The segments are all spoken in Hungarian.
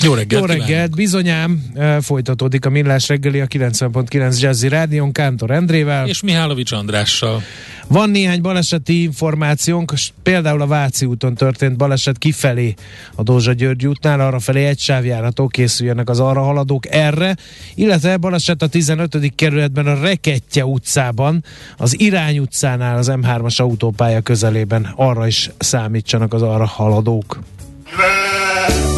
Jó reggelt, Jó reggelt, bizonyám, folytatódik a Millás reggeli a 90.9 Jazzy Rádion Kántor Endrével. És Mihálovics Andrással. Van néhány baleseti információnk, például a Váci úton történt baleset kifelé a Dózsa György útnál, arra felé egy sávjárató készüljenek az arra haladók erre, illetve baleset a 15. kerületben a Rekettye utcában, az Irány utcánál az M3-as autópálya közelében, arra is számítsanak az arra haladók.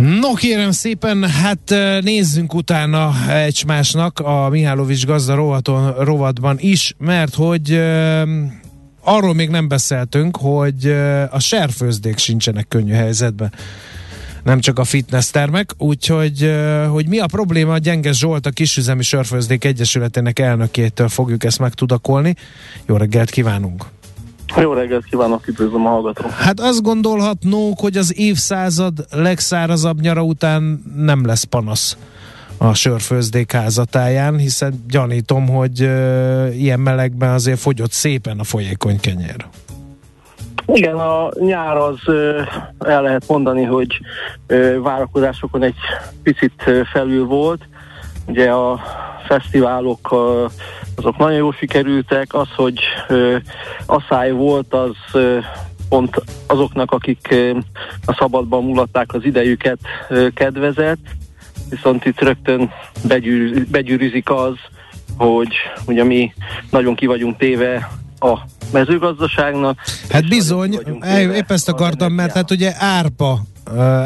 No kérem szépen, hát nézzünk utána egymásnak a Mihálovics gazda rovaton, rovatban is, mert hogy arról még nem beszéltünk, hogy a serfőzdék sincsenek könnyű helyzetben nem csak a fitness termek, úgyhogy hogy mi a probléma, Gyenge Zsolt, a Kisüzemi Sörfőzdék Egyesületének elnökétől fogjuk ezt megtudakolni. Jó reggelt kívánunk! Jó reggelt kívánok, üdvözlöm a hallgatók. Hát azt gondolhatnók, hogy az évszázad legszárazabb nyara után nem lesz panasz a sörfőzdék házatáján, hiszen gyanítom, hogy uh, ilyen melegben azért fogyott szépen a folyékony kenyér. Igen, a nyár az el lehet mondani, hogy várakozásokon egy picit felül volt. Ugye a fesztiválok azok nagyon jól sikerültek, az, hogy asszály volt, az pont azoknak, akik a szabadban mulatták az idejüket kedvezett, viszont itt rögtön begyűr, begyűrűzik az, hogy ugye mi nagyon ki vagyunk téve a mezőgazdaságnak. Hát bizony, épp ezt akartam, mert hát ugye árpa,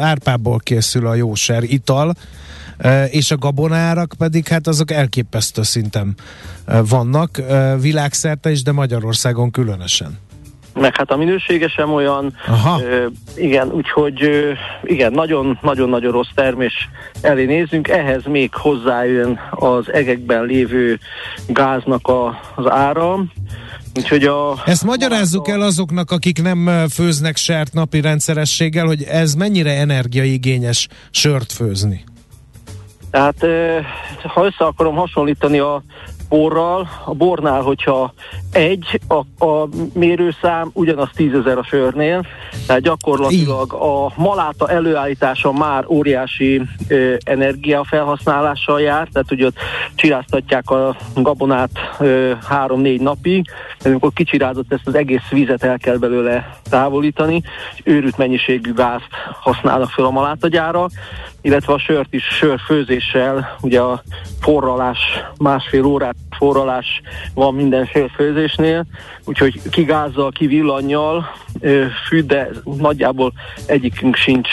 árpából készül a jóser ital, és a gabonárak pedig hát azok elképesztő szinten vannak világszerte is, de Magyarországon különösen meg hát a minősége sem olyan. Aha. Ö, igen, úgyhogy ö, igen, nagyon-nagyon-nagyon rossz termés elé nézünk. Ehhez még hozzájön az egekben lévő gáznak a, az ára. Úgyhogy a, Ezt magyarázzuk a... el azoknak, akik nem főznek sert napi rendszerességgel, hogy ez mennyire energiaigényes sört főzni. Tehát ha össze akarom hasonlítani a borral, a bornál, hogyha egy a, a mérőszám, ugyanaz tízezer a sörnél, tehát gyakorlatilag a maláta előállítása már óriási ö, energiafelhasználással jár, tehát hogy ott csiráztatják a gabonát három-négy napig, amikor kicsirázott ezt az egész vizet el kell belőle távolítani, őrült mennyiségű gázt használnak fel a malátagyára, illetve a sört is sörfőzéssel, ugye a forralás, másfél órát forralás van minden sörfőzésnél, úgyhogy ki gázzal, ki villannyal fűt, de nagyjából egyikünk sincs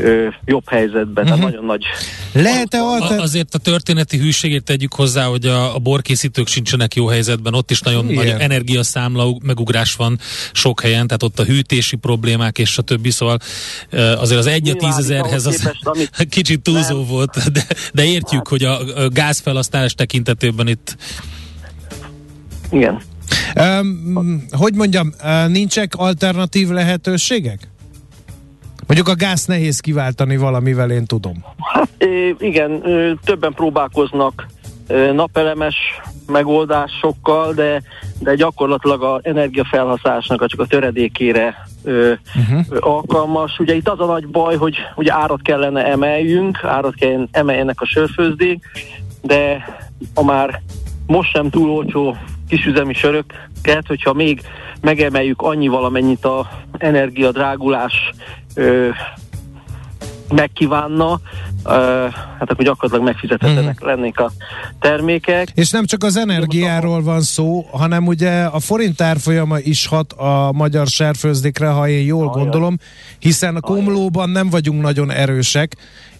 ö, jobb helyzetben, uh-huh. nagyon nagy. Lehet-e alter... Azért a történeti hűségét tegyük hozzá, hogy a, a borkészítők sincsenek jó helyzetben, ott is nagyon Igen. nagy energiaszámla megugrás van sok helyen, tehát ott a hűtési problémák és a többi, szóval azért az egy a tízezerhez az képest, amit... kicsit túlzó nem. volt, de, de értjük, hát. hogy a, a gázfelhasználás tekintetében itt igen. Um, hogy mondjam, nincsek alternatív lehetőségek? Mondjuk a gáz nehéz kiváltani valamivel, én tudom. Hát igen, többen próbálkoznak napelemes megoldásokkal, de, de gyakorlatilag az energiafelhasználásnak csak a töredékére ö, uh-huh. alkalmas. Ugye itt az a nagy baj, hogy ugye árat kellene emeljünk, árat kell emeljenek a sörfőzdék, de a már most sem túl olcsó kisüzemi söröket, hogyha még megemeljük annyival, amennyit a energiadrágulás ö, megkívánna, hát akkor gyakorlatilag megfizetetlenek uh-huh. lennék a termékek. És nem csak az energiáról van szó, hanem ugye a forint árfolyama is hat a magyar serfőzdékre, ha én jól Ajaj. gondolom, hiszen a komlóban nem vagyunk nagyon erősek,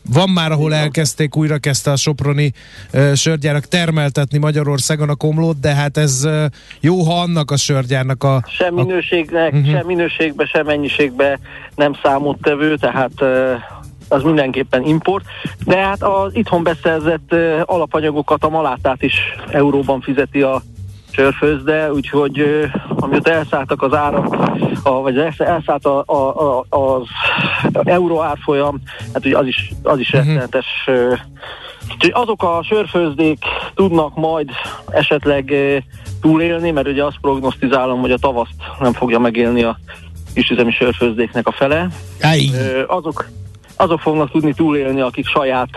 van már, ahol elkezdték, újra kezdte a Soproni uh, sörgyárak termeltetni Magyarországon a komlót, de hát ez uh, jó, ha annak a sörgyárnak a... Sem minőségnek, uh-huh. sem minőségbe, sem mennyiségbe nem számottevő, tehát uh, az mindenképpen import, de hát az itthon beszerzett uh, alapanyagokat, a malátát is euróban fizeti a sörfőzde, úgyhogy amióta elszálltak az árak, a, vagy elszállt a, a, a, az euró árfolyam, hát ugye az is, az is uh-huh. rettenetes Úgyhogy azok a sörfőzdék tudnak majd esetleg túlélni, mert ugye azt prognosztizálom, hogy a tavaszt nem fogja megélni a kisüzemi sörfőzdéknek a fele. Azok, azok fognak tudni túlélni, akik saját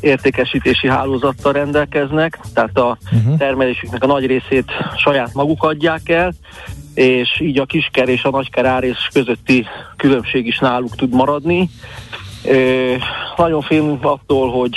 értékesítési hálózattal rendelkeznek, tehát a uh-huh. termelésüknek a nagy részét saját maguk adják el, és így a kisker és a nagyker árész közötti különbség is náluk tud maradni. Nagyon félünk attól, hogy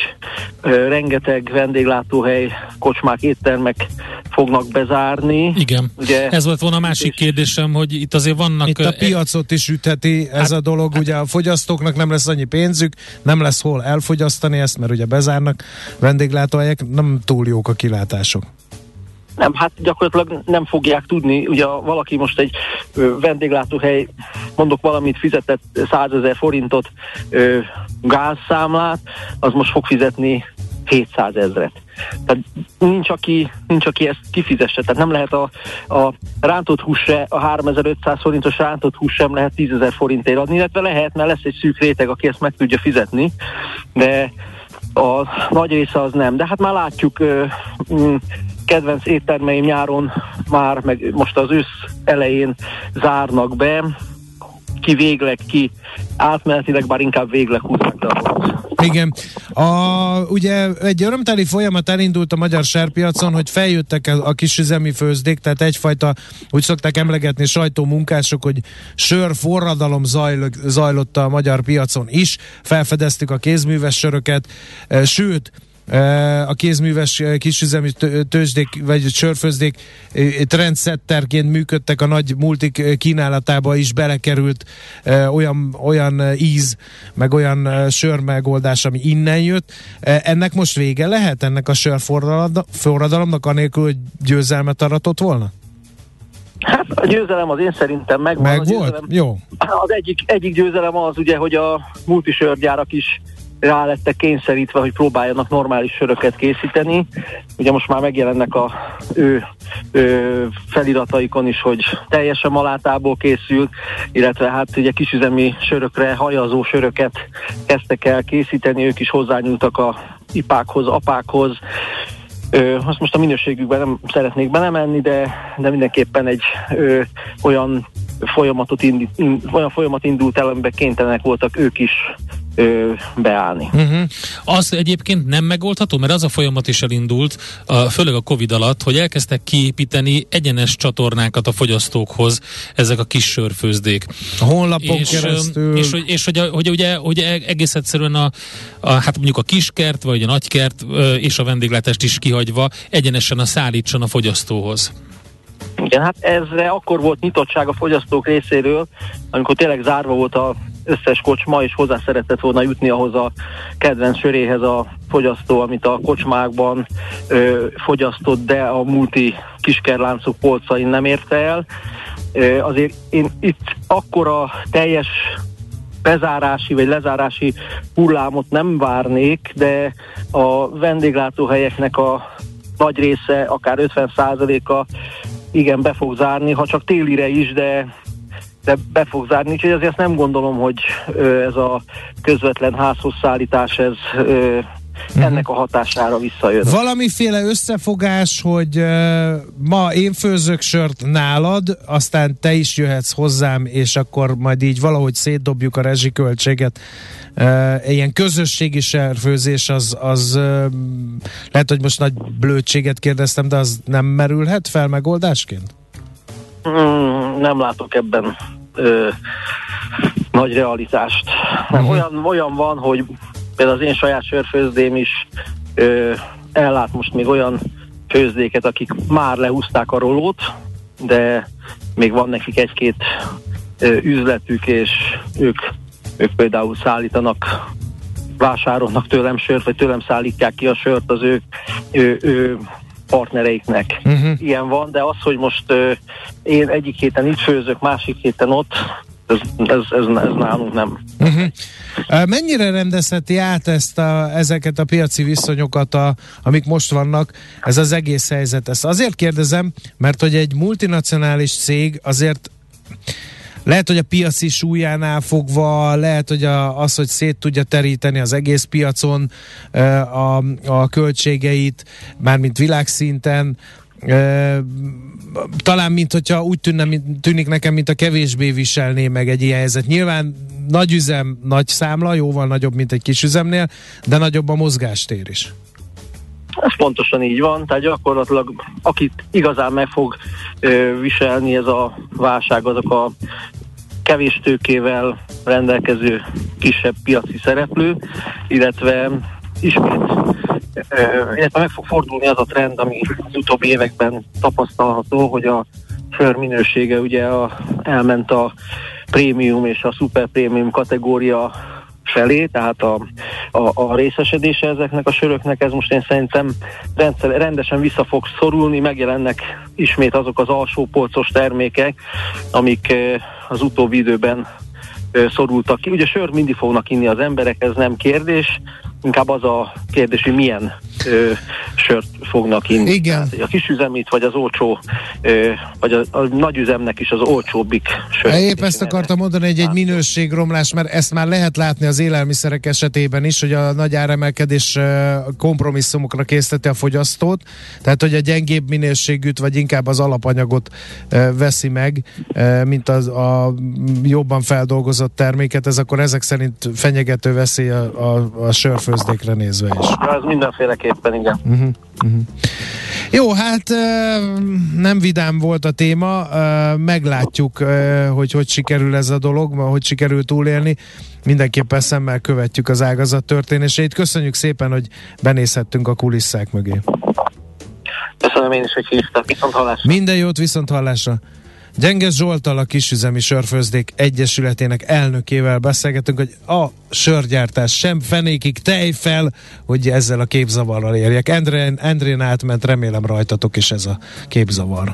rengeteg vendéglátóhely, kocsmák, éttermek fognak bezárni. Igen. Ugye, ez volt volna a másik kérdésem, hogy itt azért vannak... Itt a piacot is ütheti ez hát, a dolog, ugye a fogyasztóknak nem lesz annyi pénzük, nem lesz hol elfogyasztani ezt, mert ugye bezárnak vendéglátóhelyek, nem túl jók a kilátások. Nem, hát gyakorlatilag nem fogják tudni. Ugye valaki most egy vendéglátóhely, mondok valamit, fizetett 100 ezer forintot ö, gázszámlát, az most fog fizetni 700 ezret. Tehát nincs aki, nincs, aki ezt kifizesse. Tehát nem lehet a, a rántott hús se, a 3500 forintos rántott hús sem lehet 10 ezer forintért adni, illetve lehet, mert lesz egy szűk réteg, aki ezt meg tudja fizetni, de a nagy része az nem. De hát már látjuk, kedvenc éttermeim nyáron már, meg most az ősz elején zárnak be, ki végleg, ki átmenetileg, bár inkább végleg húznak be a igen. A, ugye egy örömteli folyamat elindult a magyar serpiacon, hogy feljöttek a, kisüzemi főzdék, tehát egyfajta, úgy szokták emlegetni sajtómunkások, hogy sör forradalom zajlott, zajlott a magyar piacon is, felfedeztük a kézműves söröket, sőt, a kézműves kisüzemi tőzsdék vagy sörfőzdék trendsetterként működtek a nagy multik kínálatába is belekerült olyan, olyan íz, meg olyan sörmegoldás, ami innen jött. Ennek most vége lehet, ennek a sörforradalomnak, anélkül, hogy győzelmet aratott volna? Hát a győzelem az én szerintem megvan. Meg volt? Jó. Az egyik, egyik győzelem az ugye, hogy a multisörgyárak is rá lettek kényszerítve, hogy próbáljanak normális söröket készíteni. Ugye most már megjelennek a ő, ő felirataikon is, hogy teljesen malátából készül, illetve hát ugye kisüzemi sörökre hajazó söröket kezdtek el készíteni, ők is hozzányúltak a ipákhoz, apákhoz, Ö, azt most a minőségükben nem szeretnék belemenni, de, de mindenképpen egy ö, olyan folyamatot indít, in, olyan folyamat indult el, amiben kénytelenek voltak ők is ö, beállni. Uh-huh. Az egyébként nem megoldható, mert az a folyamat is elindult, a, főleg a Covid alatt, hogy elkezdtek kiépíteni egyenes csatornákat a fogyasztókhoz ezek a kis sörfőzdék. A honlapon és, keresztül. És, hogy, és hogy, hogy, ugye, hogy egész egyszerűen a, a, hát mondjuk a kiskert, vagy a nagykert és a vendéglátást is kihagyva egyenesen a szállítson a fogyasztóhoz. Igen, hát ezre akkor volt nyitottság a fogyasztók részéről, amikor tényleg zárva volt a összes kocsma, és hozzá szeretett volna jutni ahhoz a kedvenc söréhez a fogyasztó, amit a kocsmákban ö, fogyasztott, de a multi kiskerláncok polcain nem érte el. Ö, azért én itt akkora teljes bezárási vagy lezárási hullámot nem várnék, de a vendéglátóhelyeknek a nagy része, akár 50%-a igen, be fog zárni, ha csak télire is, de de be fog zárni, úgyhogy azért nem gondolom, hogy ez a közvetlen házhoz szállítás, ez uh-huh. ennek a hatására visszajön. Valamiféle összefogás, hogy uh, ma én főzök sört nálad, aztán te is jöhetsz hozzám, és akkor majd így valahogy szétdobjuk a rezsiköltséget. Uh, ilyen közösségi serfőzés az, az uh, lehet, hogy most nagy blödséget kérdeztem, de az nem merülhet fel megoldásként? Mm, nem látok ebben ö, nagy realitást. Nem, uh-huh. olyan, olyan van, hogy például az én saját sörfőzdém is ö, ellát most még olyan főzdéket, akik már lehúzták a rolót, de még van nekik egy-két ö, üzletük, és ők, ők például szállítanak vásárolnak tőlem sört, vagy tőlem szállítják ki a sört az ő, ő, ő partnereiknek. Uh-huh. Ilyen van, de az, hogy most ö, én egyik héten itt főzök, másik héten ott, ez, ez, ez, ez nálunk nem. Uh-huh. Mennyire rendezheti át ezt a, ezeket a piaci viszonyokat, a, amik most vannak, ez az egész helyzet? Ezt azért kérdezem, mert hogy egy multinacionális cég azért lehet, hogy a piaci súlyánál fogva, lehet, hogy a, az, hogy szét tudja teríteni az egész piacon a, a költségeit, mármint világszinten, talán, mint hogyha úgy tűnne, tűnik nekem, mint a kevésbé viselné meg egy ilyen helyzet. Nyilván nagy üzem, nagy számla, jóval nagyobb, mint egy kis üzemnél, de nagyobb a mozgástér is. Ez pontosan így van, tehát gyakorlatilag akit igazán meg fog ö, viselni ez a válság, azok a kevés tőkével rendelkező kisebb piaci szereplő, illetve ismét illetve meg fog fordulni az a trend, ami az utóbbi években tapasztalható, hogy a sör minősége ugye a, elment a prémium és a super prémium kategória felé, tehát a, a, a részesedése ezeknek a söröknek, ez most én szerintem rendszer, rendesen vissza fog szorulni, megjelennek ismét azok az alsó polcos termékek, amik az utóbbi időben szorultak ki. Ugye sört mindig fognak inni az emberek, ez nem kérdés, inkább az a kérdés, hogy milyen ö, sört fognak inni. Igen. Hát, a kisüzemit, vagy az olcsó, ö, vagy a, a nagyüzemnek is az olcsóbbik sört. Épp ezt akartam mondani, hogy egy minőségromlás, mert ezt már lehet látni az élelmiszerek esetében is, hogy a nagy áremelkedés kompromisszumokra készíteti a fogyasztót, tehát hogy a gyengébb minőségűt, vagy inkább az alapanyagot veszi meg, mint az a jobban feldolgozott terméket, ez akkor ezek szerint fenyegető veszély a, a, a sörfőzdékre nézve is. Ja, ez mindenféleképpen, igen. Uh-huh, uh-huh. Jó, hát nem vidám volt a téma, meglátjuk, hogy hogy sikerül ez a dolog, hogy sikerül túlélni. Mindenképpen szemmel követjük az ágazat történéseit. Köszönjük szépen, hogy benézhettünk a kulisszák mögé. Köszönöm én is, hogy hívtak. Viszont hallásra. Minden jót, viszont hallásra. Gyenges Zsoltal a Kisüzemi Sörfőzdék Egyesületének elnökével beszélgetünk, hogy a sörgyártás sem fenékig tej fel, hogy ezzel a képzavarral érjek. Endrén, Endrén átment, remélem rajtatok is ez a képzavar.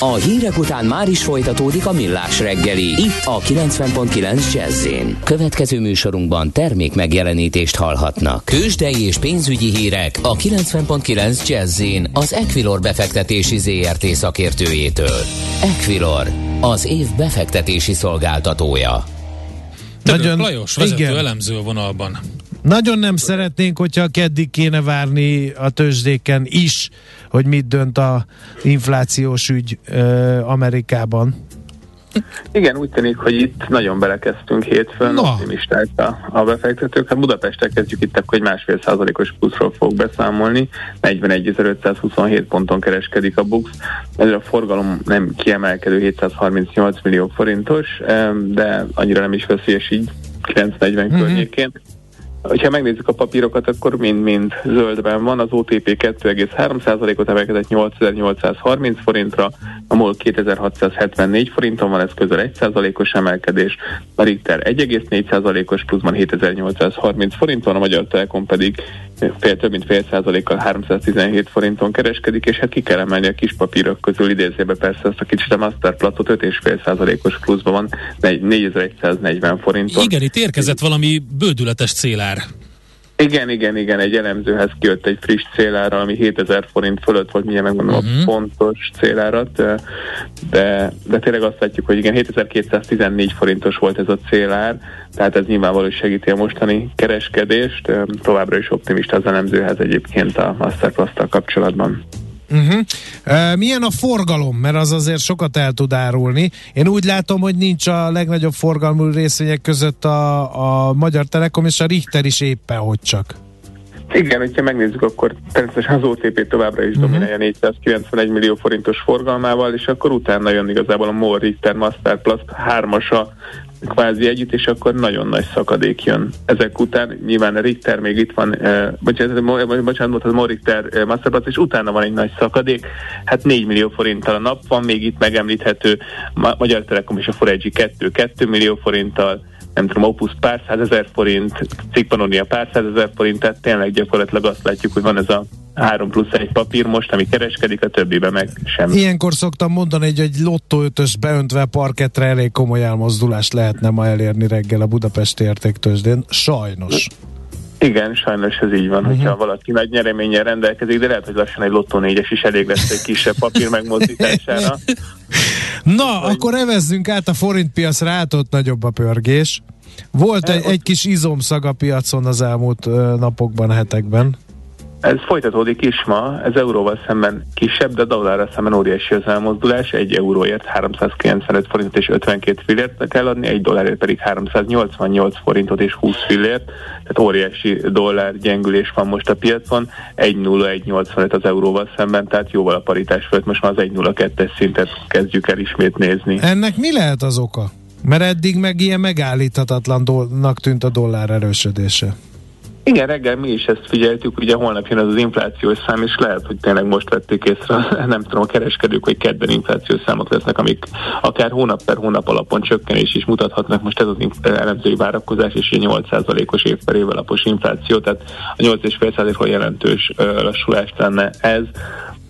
A hírek után már is folytatódik a millás reggeli. Itt a 90.9 jazz Következő műsorunkban termék megjelenítést hallhatnak. Kősdei és pénzügyi hírek a 90.9 jazz az Equilor befektetési ZRT szakértőjétől. Equilor, az év befektetési szolgáltatója. Nagyon, Lajos, vezető igen. elemző vonalban. Nagyon nem szeretnénk, hogyha keddig kéne várni a tőzsdéken is, hogy mit dönt a inflációs ügy ö, Amerikában. Igen, úgy tűnik, hogy itt nagyon belekezdtünk hétfőn, no. optimisták a, a befektetők. Hát Budapestre kezdjük itt, hogy másfél százalékos pluszról fog beszámolni. 41.527 ponton kereskedik a BUX. Ez a forgalom nem kiemelkedő 738 millió forintos, de annyira nem is veszélyes így 940 mm-hmm. környékén. Ha megnézzük a papírokat, akkor mind-mind zöldben van. Az OTP 2,3%-ot emelkedett 8830 forintra, a MOL 2674 forinton van, ez közel 1%-os emelkedés, a Richter 1,4%-os pluszban 7830 forinton, a Magyar Telekom pedig fél, több mint fél százalékkal 317 forinton kereskedik, és hát ki kell emelni a kis papírok közül idézébe persze azt a kicsit a Masterplatot 5,5 százalékos pluszban van 4140 forinton. Igen, itt érkezett valami bődületes célár. Igen, igen, igen, egy elemzőhez kijött egy friss célára, ami 7000 forint fölött volt, milyen megmondom uh-huh. a mhm. pontos célárat, de, de tényleg azt látjuk, hogy igen, 7214 forintos volt ez a célár, tehát ez nyilvánvalóan segíti a mostani kereskedést, továbbra is optimista az elemzőhez egyébként a Masterplast kapcsolatban. Uh-huh. Uh, milyen a forgalom? Mert az azért sokat el tud árulni. Én úgy látom, hogy nincs a legnagyobb forgalmú részvények között a, a Magyar Telekom és a Richter is éppen hogy csak. Igen, hogyha megnézzük, akkor természetesen az OTP továbbra is uh-huh. dominálja 491 millió forintos forgalmával, és akkor utána jön igazából a MOL Richter Master Plus 3-asa kvázi együtt, és akkor nagyon nagy szakadék jön. Ezek után nyilván a Richter még itt van, eh, bocsánat, bocsánat, az MOL Richter eh, Master Plus, és utána van egy nagy szakadék, hát 4 millió forinttal a nap van, még itt megemlíthető. Magyar Telekom és a Foregi 2, 2 millió forinttal, nem tudom, Opus pár százezer forint, Cikpanonia pár százezer forint, tehát tényleg gyakorlatilag azt látjuk, hogy van ez a 3 plusz egy papír most, ami kereskedik, a többibe meg sem. Ilyenkor szoktam mondani, hogy egy lottó ötös beöntve parketre elég komoly elmozdulást lehetne ma elérni reggel a Budapesti értéktősdén. Sajnos. Igen, sajnos ez így van, uh-huh. hogyha valaki nagy nyereménnyel rendelkezik, de lehet, hogy lassan egy lottó négyes is elég lesz egy kisebb papír megmozdítására. Na, hogy... akkor evezzünk át a forintpiacra, át ott nagyobb a pörgés. Volt egy, egy kis izomszag a piacon az elmúlt napokban, hetekben. Ez folytatódik is ma, ez euróval szemben kisebb, de dollárra szemben óriási az elmozdulás, egy euróért 395 forintot és 52 fillért kell adni, egy dollárért pedig 388 forintot és 20 fillért, tehát óriási dollár gyengülés van most a piacon, 1,0185 az euróval szemben, tehát jóval a paritás fölött, most már az 1,02-es szintet kezdjük el ismét nézni. Ennek mi lehet az oka? Mert eddig meg ilyen megállíthatatlannak tűnt a dollár erősödése. Igen, reggel mi is ezt figyeltük, ugye holnap jön az az inflációs szám, és lehet, hogy tényleg most vették észre, nem tudom, a kereskedők, hogy kedden inflációs számok lesznek, amik akár hónap per hónap alapon csökkenés is mutathatnak. Most ez az elemzői várakozás, és 8%-os év per év alapos infláció, tehát a 8,5%-ról jelentős lassulást lenne ez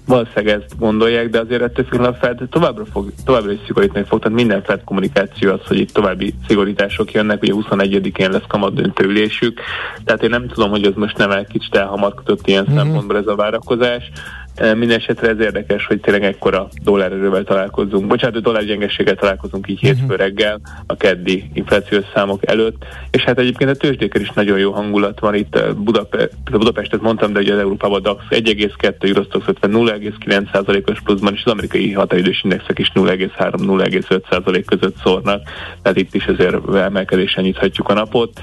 valószínűleg ezt gondolják, de azért ettől függően a Fed továbbra, fog, továbbra is szigorítani fog, tehát minden Fed kommunikáció az, hogy itt további szigorítások jönnek, ugye 21-én lesz kamat döntőülésük, tehát én nem tudom, hogy ez most nem egy kicsit elhamarkodott ilyen mm-hmm. szempontból ez a várakozás, Mindenesetre ez érdekes, hogy tényleg ekkora dollárerővel találkozunk. Bocsánat, dollár gyengességgel találkozunk így hétfő mhm. reggel a keddi inflációs számok előtt. És hát egyébként a tőzsdéken is nagyon jó hangulat van itt. Budape- Budapestet mondtam, de ugye az Európában DAX 1,2, Eurostox 50 0,9%-os pluszban, és az amerikai határidős indexek is 0,3-0,5% között szórnak. Tehát itt is azért emelkedésen nyithatjuk a napot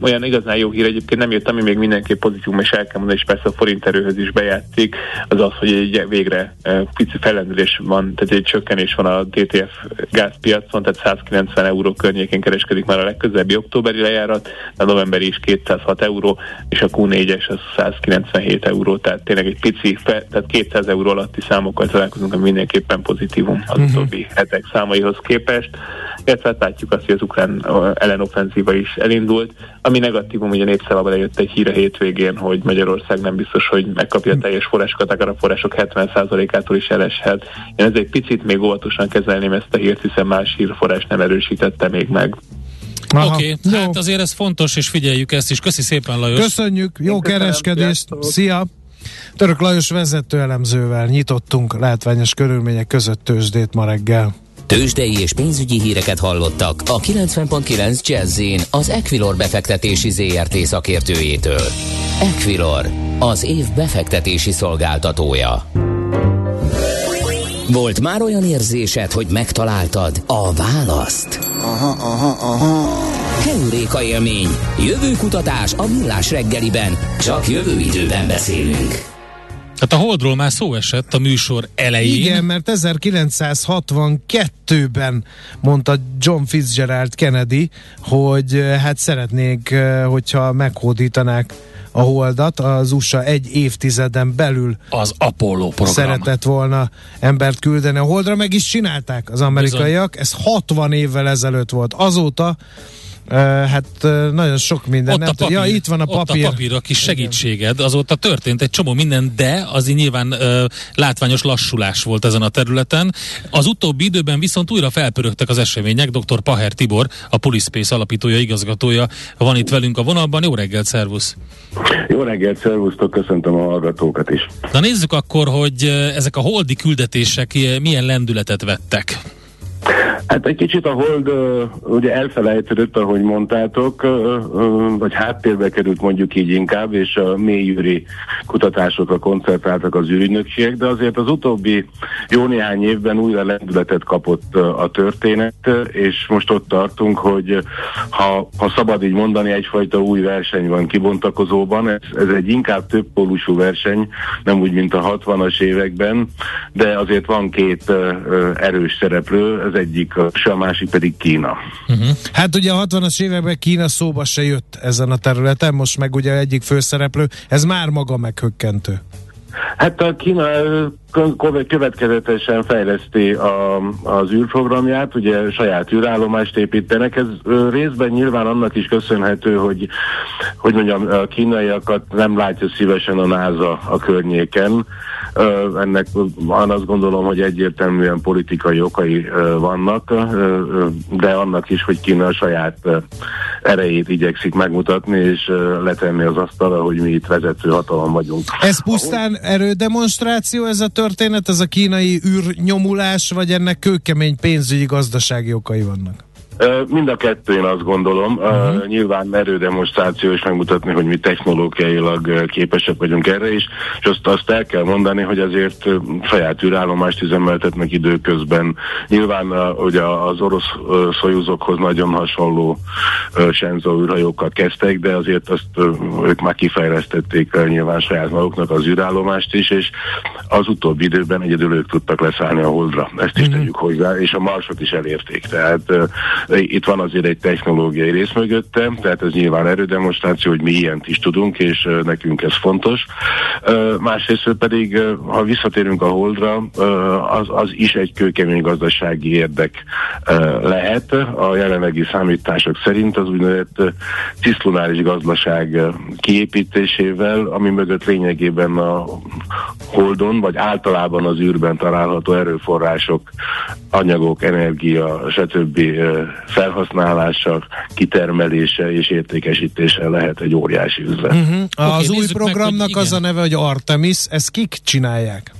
olyan igazán jó hír egyébként nem jött, ami még mindenképp pozitívum, és el kell mondani, és persze a forint erőhöz is bejátszik, az az, hogy egy végre pici fellendülés van, tehát egy csökkenés van a DTF gázpiacon, tehát 190 euró környékén kereskedik már a legközelebbi októberi lejárat, a novemberi is 206 euró, és a Q4-es az 197 euró, tehát tényleg egy pici, tehát 200 euró alatti számokkal találkozunk, ami mindenképpen pozitívum az uh-huh. utóbbi hetek számaihoz képest illetve hát látjuk azt, hogy az ukrán ellenoffenzíva is elindult. Ami negatívum, ugye népszavában lejött egy hír a hétvégén, hogy Magyarország nem biztos, hogy megkapja a teljes forrásokat, akár a források 70%-ától is eleshet. Én ezért picit még óvatosan kezelném ezt a hírt, hiszen más hírforrás nem erősítette még meg. Oké, okay. hát azért ez fontos, és figyeljük ezt is. Köszi szépen, Lajos. Köszönjük, jó Én kereskedést, szia! Török Lajos vezető elemzővel nyitottunk látványos körülmények között tőzsdét ma reggel. Tőzsdei és pénzügyi híreket hallottak a 90.9 jazz az Equilor befektetési ZRT szakértőjétől. Equilor, az év befektetési szolgáltatója. Volt már olyan érzésed, hogy megtaláltad a választ? Aha, aha, aha. Heuréka élmény, jövőkutatás a millás reggeliben, csak jövő időben beszélünk. Hát a Holdról már szó esett a műsor elején. Igen, mert 1962-ben mondta John Fitzgerald Kennedy, hogy eh, hát szeretnék, eh, hogyha meghódítanák a holdat, az USA egy évtizeden belül az Apollo program. szeretett volna embert küldeni a holdra, meg is csinálták az amerikaiak. Bizony. Ez 60 évvel ezelőtt volt. Azóta Uh, hát uh, nagyon sok minden. Ott nem a papír, ja, itt van a papír. Ott a papír, a kis segítséged, azóta történt egy csomó minden, de az nyilván uh, látványos lassulás volt ezen a területen. Az utóbbi időben viszont újra felpörögtek az események. Dr. Paher Tibor, a Police alapítója, igazgatója van itt velünk a vonalban. Jó reggelt, szervusz! Jó reggelt, szervusztok, köszöntöm a hallgatókat is. Na nézzük akkor, hogy ezek a holdi küldetések milyen lendületet vettek. Hát egy kicsit a hold ugye elfelejtődött, ahogy mondtátok, vagy háttérbe került mondjuk így inkább, és a mélyűri kutatásokra koncentráltak az űrügynökségek, de azért az utóbbi jó néhány évben újra lendületet kapott a történet, és most ott tartunk, hogy ha, ha szabad így mondani, egyfajta új verseny van kibontakozóban, ez, ez egy inkább több pólusú verseny, nem úgy, mint a 60-as években, de azért van két erős szereplő, az egyik a a másik pedig Kína. Uh-huh. Hát ugye a 60-as években Kína szóba se jött ezen a területen, most meg ugye egyik főszereplő, ez már maga meghökkentő. Hát a Kína következetesen fejleszti a, az űrprogramját, ugye saját űrállomást építenek. Ez részben nyilván annak is köszönhető, hogy, hogy mondjam, a kínaiakat nem látja szívesen a NASA a környéken. Ennek van azt gondolom, hogy egyértelműen politikai okai vannak, de annak is, hogy Kína a saját erejét igyekszik megmutatni, és letenni az asztalra, hogy mi itt vezető hatalom vagyunk. Ez pusztán erődemonstráció, ez a történet, ez a kínai űrnyomulás, vagy ennek kőkemény pénzügyi gazdasági okai vannak? Mind a kettő, én azt gondolom. Uh-huh. Nyilván erődemonstráció is megmutatni, hogy mi technológiailag képesek vagyunk erre is, és azt, azt el kell mondani, hogy azért saját űrállomást üzemeltetnek időközben. Nyilván ugye az orosz szojuzokhoz nagyon hasonló Shenzhou űrhajókat kezdtek, de azért azt ők már kifejlesztették nyilván saját maguknak az űrállomást is, és az utóbbi időben egyedül ők tudtak leszállni a holdra. Ezt is uh-huh. tegyük hozzá, és a marsot is elérték. Tehát itt van azért egy technológiai rész mögötte, tehát ez nyilván erődemonstráció, hogy mi ilyent is tudunk, és nekünk ez fontos. Másrészt pedig, ha visszatérünk a Holdra, az, az is egy kőkemény gazdasági érdek lehet. A jelenlegi számítások szerint az úgynevezett ciszlunáris gazdaság kiépítésével, ami mögött lényegében a Holdon, vagy általában az űrben található erőforrások, anyagok, energia, stb felhasználása, kitermelése és értékesítése lehet egy óriási üzlet. Uh-huh. Az okay, új programnak meg, az a neve, hogy Artemis, ezt kik csinálják?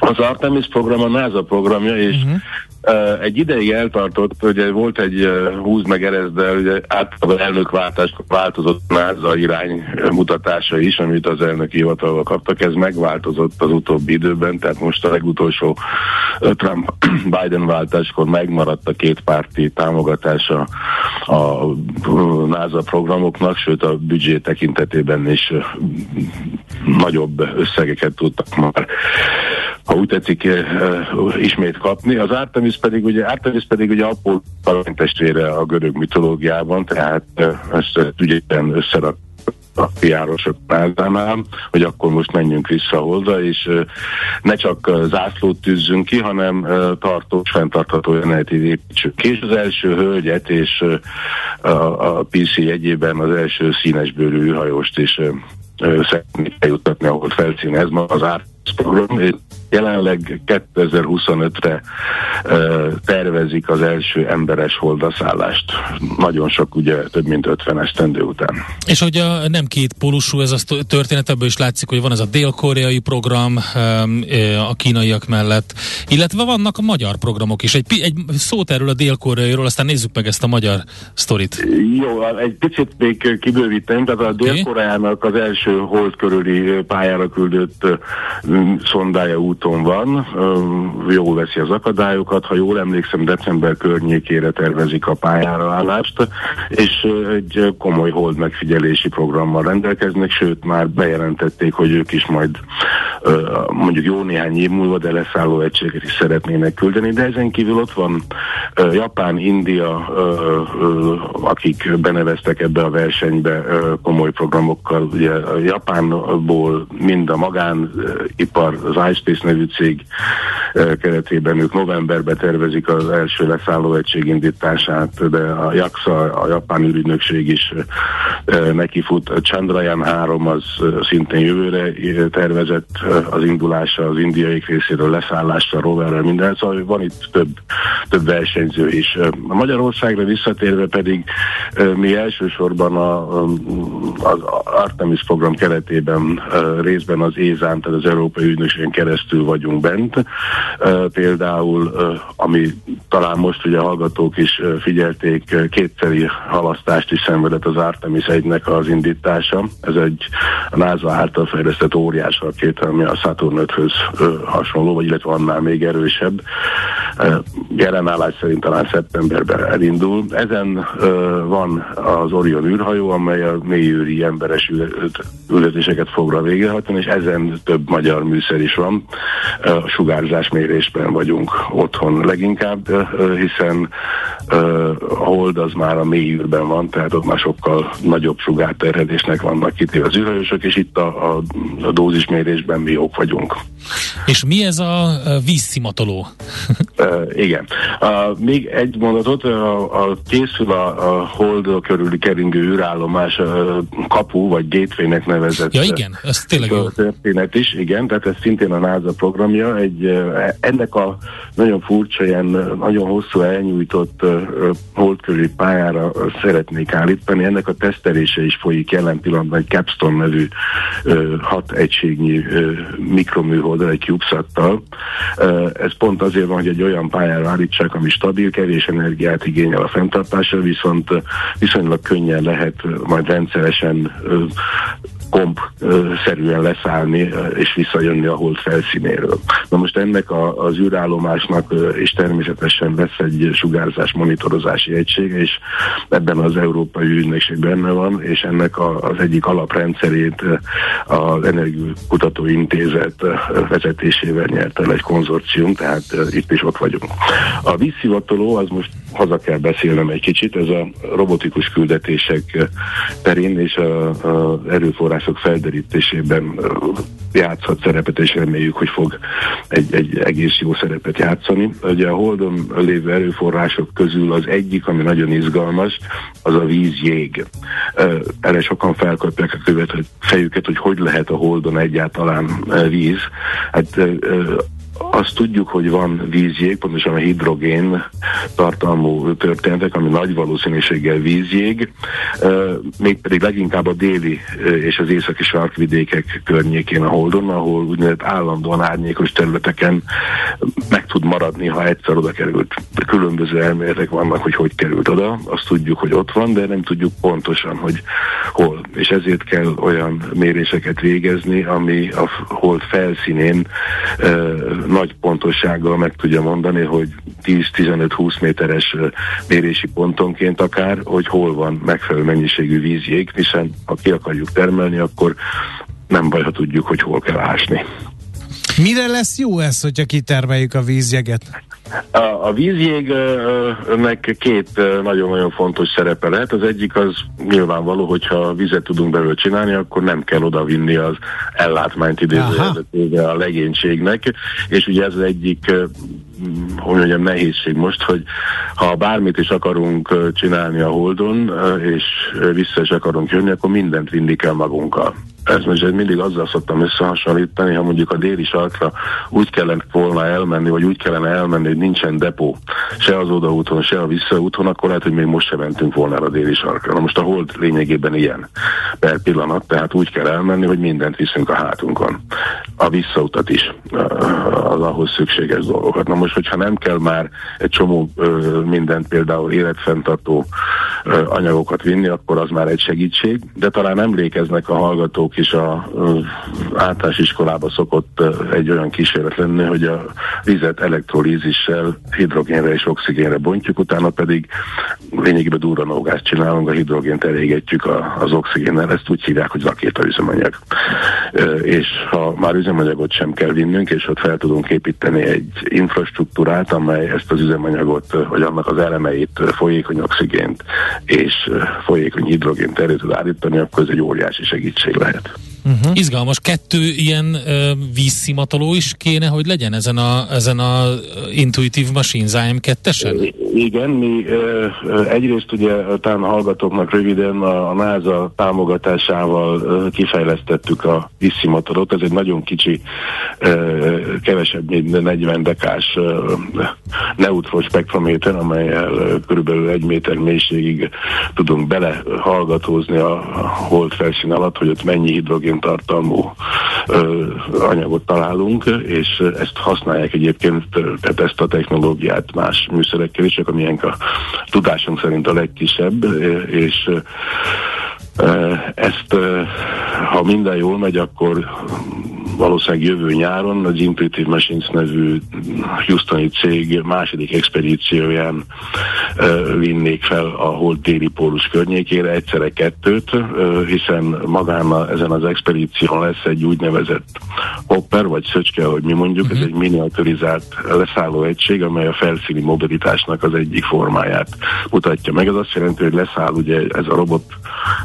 Az Artemis program a NASA programja, és uh-huh. Egy ideig eltartott, hogy volt egy húz meg erezdel, ugye általában elnökváltás változott NASA irány mutatása is, amit az elnöki hivatalval kaptak, ez megváltozott az utóbbi időben, tehát most a legutolsó Trump-Biden váltáskor megmaradt a két párti támogatása a NASA programoknak, sőt a büdzsé tekintetében is nagyobb összegeket tudtak már ha úgy tetszik, ismét kapni. Az Artemis pedig ugye, Artemis pedig ugye Apollo testvére a görög mitológiában, tehát ezt ügyében összerak a piárosok pázánál, hogy akkor most menjünk vissza hozzá, és ne csak zászlót tűzzünk ki, hanem tartós, fenntartható jelenetét építsük ki. És az első hölgyet és a, a PC egyében az első színesbőrű űrhajóst is szeretnék eljuttatni, ahol felszín. Ez ma az árt program, jelenleg 2025-re uh, tervezik az első emberes holdaszállást. Nagyon sok, ugye több mint 50 esztendő után. És hogy a, nem két pólusú ez a történet, ebből is látszik, hogy van ez a dél-koreai program a kínaiak mellett, illetve vannak a magyar programok is. Egy, egy szót erről a dél-koreairól, aztán nézzük meg ezt a magyar sztorit. Jó, egy picit még kibővítem, tehát a dél-koreának az első hold körüli pályára küldött szondája úton van, jól veszi az akadályokat, ha jól emlékszem, december környékére tervezik a pályára állást, és egy komoly hold megfigyelési programmal rendelkeznek, sőt már bejelentették, hogy ők is majd mondjuk jó néhány év múlva, de leszálló egységet is szeretnének küldeni, de ezen kívül ott van Japán, India, akik beneveztek ebbe a versenybe komoly programokkal. Ugye Japánból mind a magánipar, az iSpace nevű cég keretében ők novemberben tervezik az első leszálló egység indítását, de a JAXA, a japán űrügynökség is nekifut. A Chandrayaan 3 az szintén jövőre tervezett az indulása az indiai részéről leszállásra, roverrel, minden, szóval van itt több, több versenyző is. A Magyarországra visszatérve pedig mi elsősorban a, az Artemis program keretében részben az ESAN, tehát az Európai Ügynökségen keresztül vagyunk bent. Például, ami talán most ugye hallgatók is figyelték, kétszeri halasztást is szenvedett az Artemis 1-nek az indítása. Ez egy a NASA által fejlesztett óriás rakéta, ami a Saturn 5-höz hasonló, vagy illetve annál még erősebb. Jelenállás szerint talán szeptemberben elindul. Ezen van az Orion űrhajó, amely a mélyűri emberes üldözéseket fogra végrehajtani, és ezen több magyar műszer is van. A sugárzásmérésben vagyunk otthon leginkább, hiszen a hold az már a mély űrben van, tehát ott már sokkal nagyobb sugárterhedésnek vannak kitéve az űrhajósok, és itt a, a, a dózismérésben mi jók vagyunk. És mi ez a vízszimatoló? igen. Uh, még egy mondatot, a, a készül a, a hold körüli keringő űrállomás uh, kapu, vagy gateway-nek nevezett. Ja igen, ez tényleg jó. Történet is, igen, tehát ez szintén a NASA programja. Egy, ennek a nagyon furcsa, ilyen nagyon hosszú elnyújtott hold körüli pályára szeretnék állítani. Ennek a tesztelése is folyik jelen pillanatban egy Capstone nevű hat egységnyi mikroműholdal, egy CubeSat-tal. Uh, ez pont azért van, hogy egy olyan pályára állítsák, ami stabil, kevés energiát igényel a fenntartásra, viszont viszonylag könnyen lehet majd rendszeresen komp-szerűen leszállni és visszajönni a hold felszínéről. Na most ennek a, az űrállomásnak és természetesen lesz egy sugárzás monitorozási egysége, és ebben az Európai Ügynökség benne van, és ennek a, az egyik alaprendszerét az Energiakutató Intézet vezetésével nyert el egy konzorcium, tehát itt is ott vagyunk. A vízszivatoló, az most haza kell beszélnem egy kicsit, ez a robotikus küldetések terén és az erőforrások felderítésében játszhat szerepet, és reméljük, hogy fog egy, egy egész jó szerepet játszani. Ugye a Holdon lévő erőforrások közül az egyik, ami nagyon izgalmas, az a vízjég. Erre sokan felkapják a követ, hogy fejüket, hogy hogy lehet a Holdon egyáltalán víz. Hát azt tudjuk, hogy van vízjég, pontosan a hidrogén tartalmú történetek, ami nagy valószínűséggel vízjég, mégpedig leginkább a déli és az északi sarkvidékek környékén a Holdon, ahol úgynevezett állandóan árnyékos területeken meg tud maradni, ha egyszer oda került. Különböző elméletek vannak, hogy hogy került oda, azt tudjuk, hogy ott van, de nem tudjuk pontosan, hogy hol. És ezért kell olyan méréseket végezni, ami a hold felszínén nagy pontossággal meg tudja mondani, hogy 10-15-20 méteres mérési pontonként akár, hogy hol van megfelelő mennyiségű vízjég, hiszen ha ki akarjuk termelni, akkor nem baj, ha tudjuk, hogy hol kell ásni. Mire lesz jó ez, hogyha kitermeljük a vízjeget? A, a vízjégnek két nagyon-nagyon fontos szerepe lehet. Az egyik az nyilvánvaló, hogyha vizet tudunk belőle csinálni, akkor nem kell oda vinni az ellátmányt idézőjelzetőbe a legénységnek, és ugye ez az egyik hogy mondjam, nehézség most, hogy ha bármit is akarunk csinálni a Holdon, és vissza is akarunk jönni, akkor mindent vinni kell magunkkal. Ez most mindig azzal szoktam összehasonlítani, ha mondjuk a déli sarkra úgy kellene volna elmenni, vagy úgy kellene elmenni, hogy nincsen depó, se az odaúton, se a visszaúton, akkor lehet, hogy még most sem mentünk volna a déli sarkra. Na most a hold lényegében ilyen per pillanat, tehát úgy kell elmenni, hogy mindent viszünk a hátunkon. A visszautat is, az ahhoz szükséges dolgokat. Na most, hogyha nem kell már egy csomó mindent, például életfenntartó anyagokat vinni, akkor az már egy segítség, de talán emlékeznek a hallgatók nálunk is a általános iskolába szokott egy olyan kísérlet lenni, hogy a vizet elektrolízissel hidrogénre és oxigénre bontjuk, utána pedig lényegében durranógást csinálunk, a hidrogént elégetjük az oxigénnel, ezt úgy hívják, hogy rakétaüzemanyag. És ha már üzemanyagot sem kell vinnünk, és ott fel tudunk építeni egy infrastruktúrát, amely ezt az üzemanyagot, vagy annak az elemeit, folyékony oxigént és folyékony hidrogént elő tud állítani, akkor ez egy óriási segítség lehet. it. Uh-huh. Izgalmas. Kettő ilyen uh, vízszimatoló is kéne, hogy legyen ezen a, ezen a Intuitive Machines AM2-esen? Igen, mi uh, egyrészt ugye talán hallgatóknak röviden a, a NASA támogatásával uh, kifejlesztettük a vízszimatolót. Ez egy nagyon kicsi, uh, kevesebb, mint 40 dekás uh, neutrospektrométer, amelyel uh, körülbelül egy méter mélységig tudunk bele hallgatózni a, a hold felszín alatt, hogy ott mennyi hidrogén hidrogén tartalmú ö, anyagot találunk, és ezt használják egyébként, tehát ezt a technológiát más műszerekkel is, csak amilyen a tudásunk szerint a legkisebb, és ezt, ha minden jól megy, akkor valószínűleg jövő nyáron az Intuitive Machines nevű Houstoni cég második expedícióján vinnék fel a hold téli pólus környékére, egyszerre kettőt, hiszen magán ezen az expedíción lesz egy úgynevezett hopper, vagy szöcske, hogy mi mondjuk, uh-huh. ez mhm. egy miniaturizált leszálló egység, amely a felszíni mobilitásnak az egyik formáját mutatja meg. Ez azt jelenti, hogy leszáll ugye ez a robot,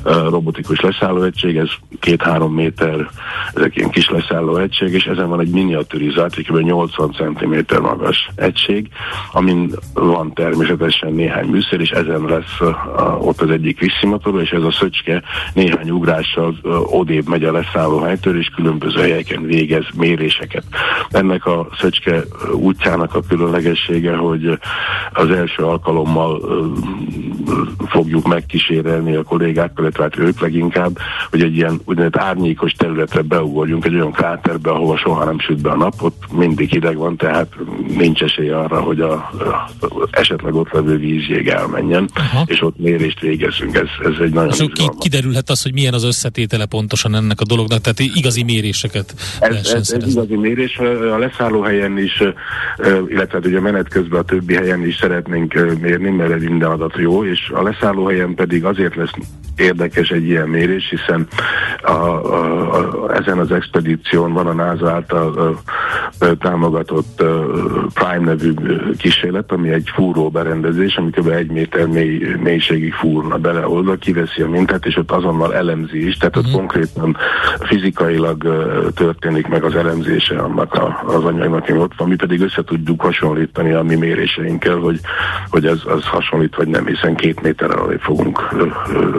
robotikus leszállóegység, ez két-három méter, ezek ilyen kis leszálló egység, és ezen van egy miniaturizált, kb. 80 cm magas egység, amin van természetesen néhány műszer, és ezen lesz uh, ott az egyik visszimotoró, és ez a szöcske néhány ugrással uh, odébb megy a leszálló helytől, és különböző helyeken végez méréseket. Ennek a szöcske útjának a különlegessége, hogy az első alkalommal fogjuk megkísérelni a kollégákkal, illetve hát ők leginkább, hogy egy ilyen úgynevezett árnyékos területre beugorjunk egy olyan kráterbe, ahova soha nem süt be a nap, ott mindig hideg van, tehát nincs esély arra, hogy a, a esetleg ott levő vízjég elmenjen, Aha. és ott mérést végezzünk. Ez, ez egy nagyon És ki, kiderülhet az, hogy milyen az összetétele pontosan ennek a dolognak, tehát igazi méréseket ez, ez, ez igazi mérés. A leszállóhelyen is, illetve ugye menet közben a többi helyen is szeretnénk mérni, mert minden adat jó, és a leszállóhelyen pedig azért lesz érdekes egy ilyen mérés, hiszen a, a, a, ezen az expedíción van a NASA által támogatott Prime nevű kísérlet, ami egy fúró berendezés, ami kb. egy méter mély, mélységig fúrna bele oda, kiveszi a mintát, és ott azonnal elemzi is, tehát ott uh-huh. konkrétan fizikailag történik meg az elemzése annak a, az anyagnak, ami ott van, mi pedig össze tudjuk hasonlítani a mi méréseinkkel, hogy, hogy ez az hasonlít vagy nem, hiszen két méter alá fogunk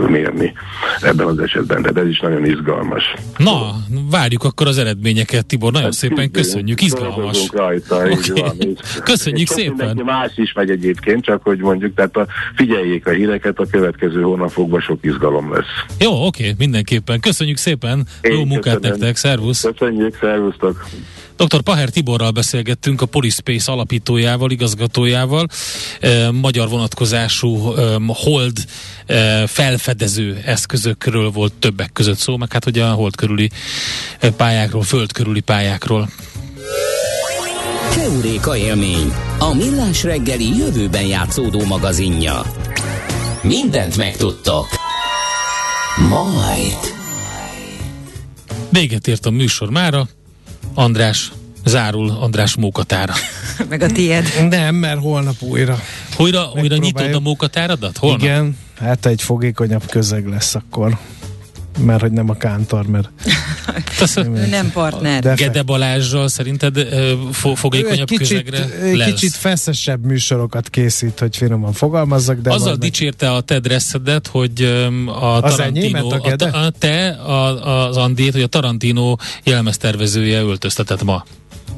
mérni ebben az esetben, de ez is nagyon izgalmas. Na, várjuk akkor az eredményeket, Tibor, nagyon hát, szépen köszönjük, izgalmas. Rajta, okay. van, és, köszönjük és szépen. Más is megy egyébként, csak hogy mondjuk, tehát a, figyeljék a híreket, a következő hónapokban sok izgalom lesz. Jó, oké, mindenképpen. Köszönjük szépen, Én jó munkát nektek, szervusz. Köszönjük, szervusztok. Dr. Paher Tiborral beszélgettünk, a Polispace alapítójával, igazgatójával, e, magyar vonatkozású e, hold e, felfedező eszközökről volt többek között szó, meg hát ugye a hold körüli pályákról, föld körüli pályákról. Keuréka élmény, a millás reggeli jövőben játszódó magazinja. Mindent megtudtok. Majd. Véget ért a műsor mára. András, zárul András mókatára. Meg a tiéd. Nem, mert holnap újra. Újra, újra nyitod a mókatáradat? Holnap? Igen, hát egy fogékonyabb közeg lesz akkor mert hogy nem a kántor, mert nem, nem partner. De Gede Balázsral szerinted uh, fogékonyabb kicsit, közegre lesz? Kicsit feszesebb műsorokat készít, hogy finoman fogalmazzak. De Azzal dicsérte a te dresszedet, hogy a az Tarantino, a, a, a, te, a, az Andét, hogy a Tarantino jelmeztervezője öltöztetett ma.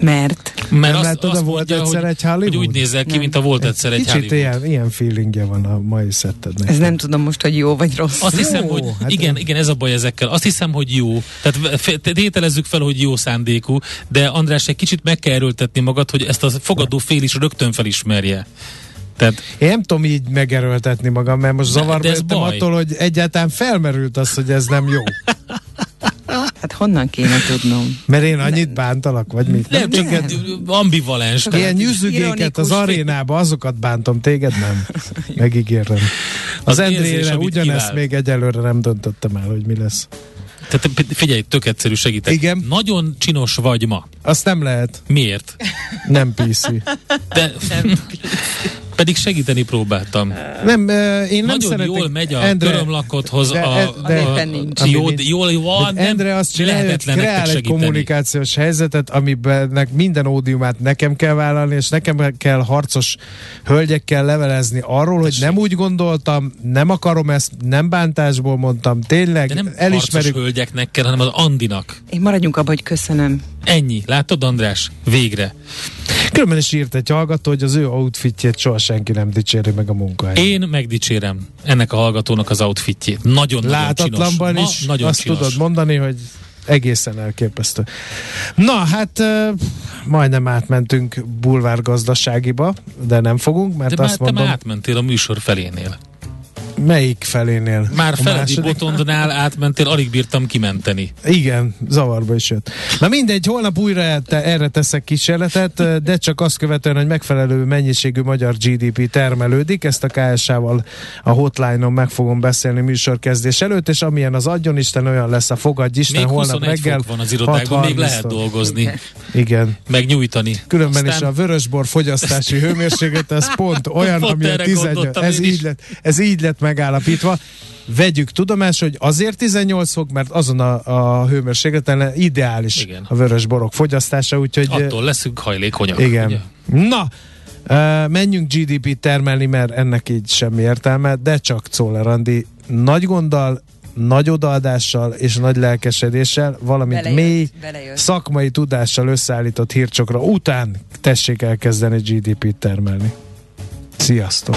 Mert? Mert nem látod, azt volt mondja, egyszer hogy, egy Hollywood? Hogy úgy nézel ki, nem. mint a volt egyszer egy Kicsit ilyen, ilyen feelingje van a mai szettednek. Ez nem tudom most, hogy jó vagy rossz. Azt hiszem, jó, hogy hát igen, igen, ez a baj ezekkel. Azt hiszem, hogy jó. Tehát tételezzük fel, hogy jó szándékú, de András, egy kicsit meg kell erőltetni magad, hogy ezt a fogadó fél is rögtön felismerje. Tehát, Én nem tudom így megerőltetni magam, mert most zavarba jöttem attól, hogy egyáltalán felmerült az, hogy ez nem jó. Hát honnan kéne tudnom? Mert én annyit bántalak, vagy mit? Nem, nem csak nem. ambivalens. Ilyen nyűzügéket az arénába, azokat bántom, téged nem. Megígérem. Az, az Endrére ugyanezt kivál. még egyelőre nem döntöttem el, hogy mi lesz. Tehát figyelj, tök egyszerű segítek. Igen. Nagyon csinos vagy ma. Azt nem lehet. Miért? Nem PC. De... Nem pedig segíteni próbáltam. Nem, én nem Nagyon szeretek, jól megy a Endre, körömlakothoz. De, a, de, a, nincs. Jól, jól van, nem Endre azt csinálja, kreál egy kommunikációs helyzetet, amiben minden ódiumát nekem kell vállalni, és nekem kell harcos hölgyekkel levelezni arról, hogy nem úgy gondoltam, nem akarom ezt, nem bántásból mondtam, tényleg De nem elismerjük. harcos hölgyeknek kell, hanem az Andinak. Én maradjunk abban, hogy köszönöm. Ennyi. Látod, András? Végre. Különben is írt egy hallgató, hogy az ő outfitjét soha senki nem dicséri meg a munkahelyen. Én megdicsérem ennek a hallgatónak az outfitjét. Nagyon, Látatlanban nagyon is Ma nagyon azt csinos. tudod mondani, hogy egészen elképesztő. Na, hát majdnem átmentünk bulvárgazdaságiba, de nem fogunk, mert de azt már, mondom... te már átmentél a műsor felénél. Melyik felénél? Már Feledi Botondnál átmentél, alig bírtam kimenteni. Igen, zavarba is jött. Na mindegy, holnap újra te, erre teszek kísérletet, de csak azt követően, hogy megfelelő mennyiségű magyar GDP termelődik, ezt a KSA-val a hotline-on meg fogom beszélni műsorkezdés előtt, és amilyen az adjon Isten, olyan lesz a fogadj Isten még holnap reggel. van az irodákban, még lehet dolgozni. Igen. Megnyújtani. Különben Aztán... is a vörösbor fogyasztási hőmérséklet, ez pont olyan, pont ami a 18, ez így, lett, ez így lett megállapítva. Vegyük tudomás, hogy azért 18 fok, mert azon a, a hőmérsékleten ideális igen. a vörös borok fogyasztása, úgyhogy... Attól leszünk hajlékonyak. Igen. Ugye? Na, Uh, menjünk GDP-t termelni, mert ennek így semmi értelme, de csak Czoller Andi nagy gonddal, nagy odaadással és nagy lelkesedéssel, valamint belejött, mély belejött. szakmai tudással összeállított hírcsokra után tessék elkezdeni GDP-t termelni. Sziasztok!